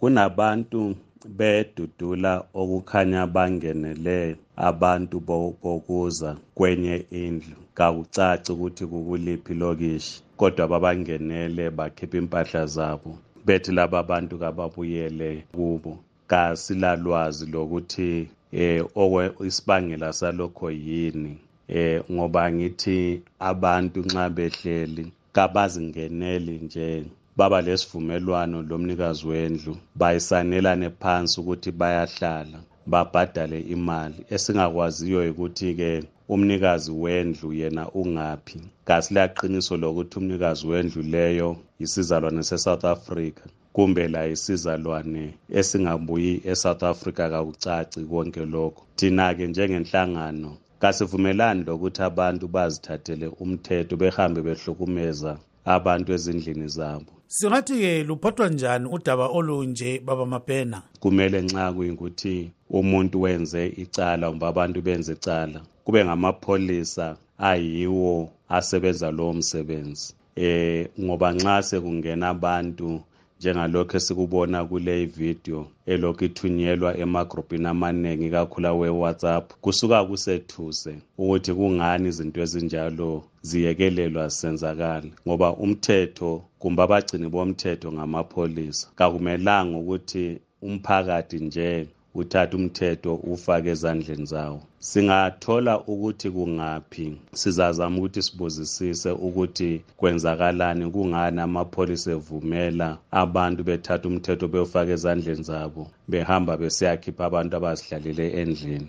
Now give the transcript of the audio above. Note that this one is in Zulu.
kunabantu bedudula okukhanya bangenele abantu bokuza kwenye indlu. Kakucaci ukuthi kukuliphi lokishi kodwa babangenele bakhipha impahla zabo. Bethi laba bantu kababuyele kubo. Kasilalwazi lokuthi eh isibangela salokho yini. Eh ngoba ngithi abantu nxa behleli kabazingeneli nje. Baba lesivumelwano lomnikazi wendlu bayisanelane phansi ukuthi bayahlala babhadale imali. Esingakwaziyo ukuthi-ke umnikazi wendlu yena ungaphi. Kasilaqiniso lokuthi umnikazi wendlu leyo yisizalwane se-south africa kumbe la yisizalwane esingabuyi e-south africa kakucaci konke lokho. Thina-ke njengenhlangano kasivumelani lokuthi abantu bazithathele umthetho behambe behlukumeza abantu ezindlini zabo. Singathi-ke luphathwa njani udaba olunje baba mapena? Kumele nxa kuyikuthi umuntu wenze icala kumbe abantu benze icala kube ngamapholisa ayiwo asebenza lowo msebenzi. Eh ngoba nxa sekungena abantu njengalokho esikubona kule video elokhu ithunyelwa emagrupini amaningi kakhulu awe-whatsapp kusuka kusethuse ukuthi kungani izinto ezinjalo ziyekelelwa zisenzakala ngoba umthetho kumbe abagcini bomthetho ngamapholisa kakumelanga ukuthi umphakathi nje uthathe umthetho ufake ezandleni zawo. Singathola ukuthi kungaphi. Sizazama ukuthi sibuzisise ukuthi kwenzakalani kungani amapholisa evumela abantu bethatha umthetho bewufake ezandleni zabo behamba besiyakhipha abantu abazihlalele endlini.